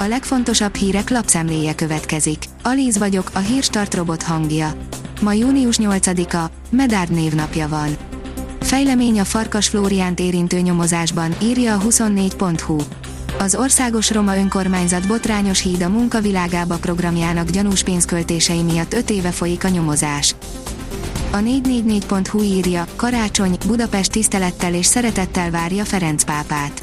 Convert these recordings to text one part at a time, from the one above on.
A legfontosabb hírek lapszemléje következik. Alíz vagyok, a hírstart robot hangja. Ma június 8-a, Medárd névnapja van. Fejlemény a Farkas Flóriánt érintő nyomozásban, írja a 24.hu. Az Országos Roma Önkormányzat Botrányos Híd a munkavilágába programjának gyanús pénzköltései miatt 5 éve folyik a nyomozás. A 444.hu írja, Karácsony, Budapest tisztelettel és szeretettel várja Ferenc pápát.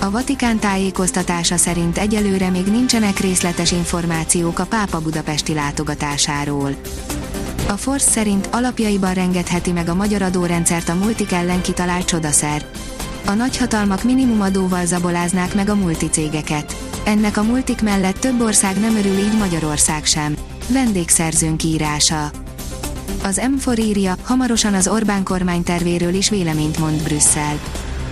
A Vatikán tájékoztatása szerint egyelőre még nincsenek részletes információk a pápa budapesti látogatásáról. A Force szerint alapjaiban rengetheti meg a magyar adórendszert a multik ellen kitalált csodaszer. A nagyhatalmak minimumadóval zaboláznák meg a multicégeket. Ennek a multik mellett több ország nem örül így Magyarország sem. Vendégszerzőnk írása. Az M4 írja, hamarosan az Orbán kormány tervéről is véleményt mond Brüsszel.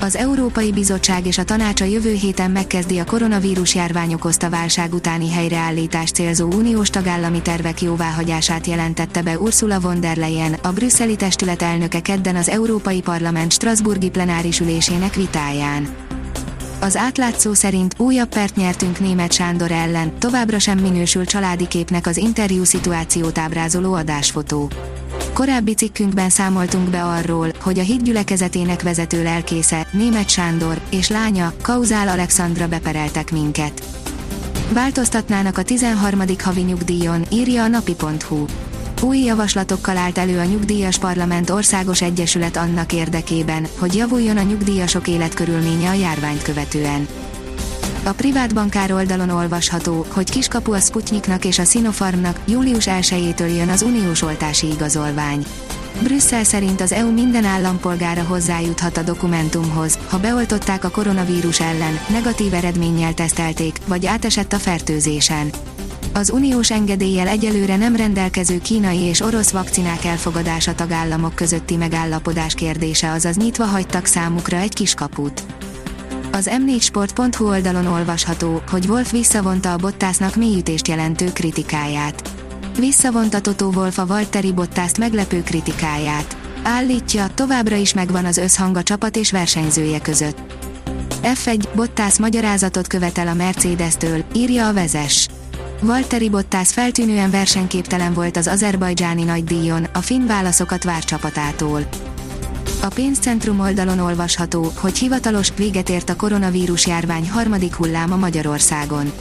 Az Európai Bizottság és a Tanács a jövő héten megkezdi a koronavírus járvány okozta válság utáni helyreállítás célzó uniós tagállami tervek jóváhagyását jelentette be Ursula von der Leyen, a brüsszeli testület elnöke kedden az Európai Parlament Strasburgi plenáris ülésének vitáján. Az átlátszó szerint újabb pert nyertünk német Sándor ellen, továbbra sem minősül családi képnek az interjú szituációt ábrázoló adásfotó. Korábbi cikkünkben számoltunk be arról, hogy a hídgyülekezetének vezető lelkésze, német Sándor, és lánya, Kauzál Alexandra bepereltek minket. Változtatnának a 13. havi nyugdíjon, írja a napi.hu. Új javaslatokkal állt elő a Nyugdíjas Parlament Országos Egyesület annak érdekében, hogy javuljon a nyugdíjasok életkörülménye a járványt követően. A privát bankár oldalon olvasható, hogy kiskapu a Sputniknak és a Sinopharmnak, július 1-től jön az uniós oltási igazolvány. Brüsszel szerint az EU minden állampolgára hozzájuthat a dokumentumhoz, ha beoltották a koronavírus ellen, negatív eredménnyel tesztelték, vagy átesett a fertőzésen. Az uniós engedéllyel egyelőre nem rendelkező kínai és orosz vakcinák elfogadása tagállamok közötti megállapodás kérdése azaz nyitva hagytak számukra egy kiskaput. Az m4sport.hu oldalon olvasható, hogy Wolf visszavonta a Bottasnak mélyütést jelentő kritikáját. Visszavonta Totó Wolf a Valtteri Bottaszt meglepő kritikáját. Állítja, továbbra is megvan az összhang a csapat és versenyzője között. F1 Bottas magyarázatot követel a Mercedes-től, írja a vezes. Valtteri Bottas feltűnően versenyképtelen volt az azerbajdzsáni nagydíjon, a finn válaszokat vár csapatától. A pénzcentrum oldalon olvasható, hogy hivatalos véget ért a koronavírus járvány harmadik hulláma Magyarországon.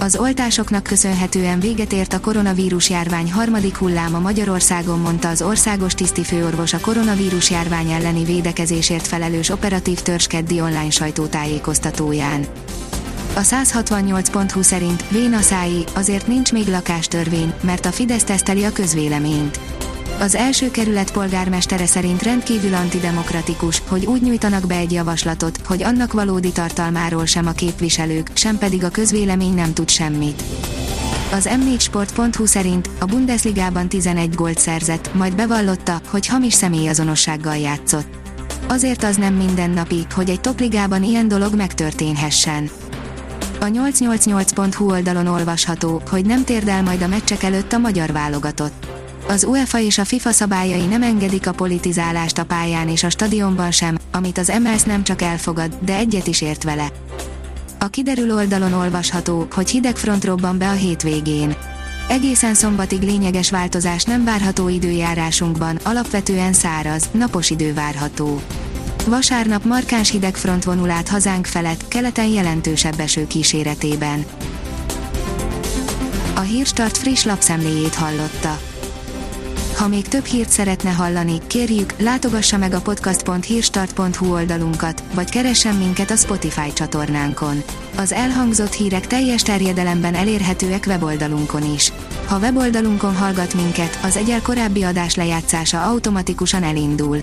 Az oltásoknak köszönhetően véget ért a koronavírus járvány harmadik hulláma Magyarországon, mondta az országos tisztifőorvos a koronavírus járvány elleni védekezésért felelős operatív törzskeddi online sajtótájékoztatóján. A 168.hu szerint Vénaszái, azért nincs még lakástörvény, mert a Fidesz teszteli a közvéleményt. Az első kerület polgármestere szerint rendkívül antidemokratikus, hogy úgy nyújtanak be egy javaslatot, hogy annak valódi tartalmáról sem a képviselők, sem pedig a közvélemény nem tud semmit. Az m4sport.hu szerint a Bundesligában 11 gólt szerzett, majd bevallotta, hogy hamis személyazonossággal játszott. Azért az nem mindennapi, hogy egy topligában ilyen dolog megtörténhessen. A 888.hu oldalon olvasható, hogy nem térdel majd a meccsek előtt a magyar válogatott az UEFA és a FIFA szabályai nem engedik a politizálást a pályán és a stadionban sem, amit az MLS nem csak elfogad, de egyet is ért vele. A kiderül oldalon olvasható, hogy hideg front robban be a hétvégén. Egészen szombatig lényeges változás nem várható időjárásunkban, alapvetően száraz, napos idő várható. Vasárnap markáns hidegfront vonul át hazánk felett, keleten jelentősebb eső kíséretében. A Hírstart friss lapszemléjét hallotta. Ha még több hírt szeretne hallani, kérjük, látogassa meg a podcast.hírstart.hu oldalunkat, vagy keressen minket a Spotify csatornánkon. Az elhangzott hírek teljes terjedelemben elérhetőek weboldalunkon is. Ha weboldalunkon hallgat minket, az egyel korábbi adás lejátszása automatikusan elindul.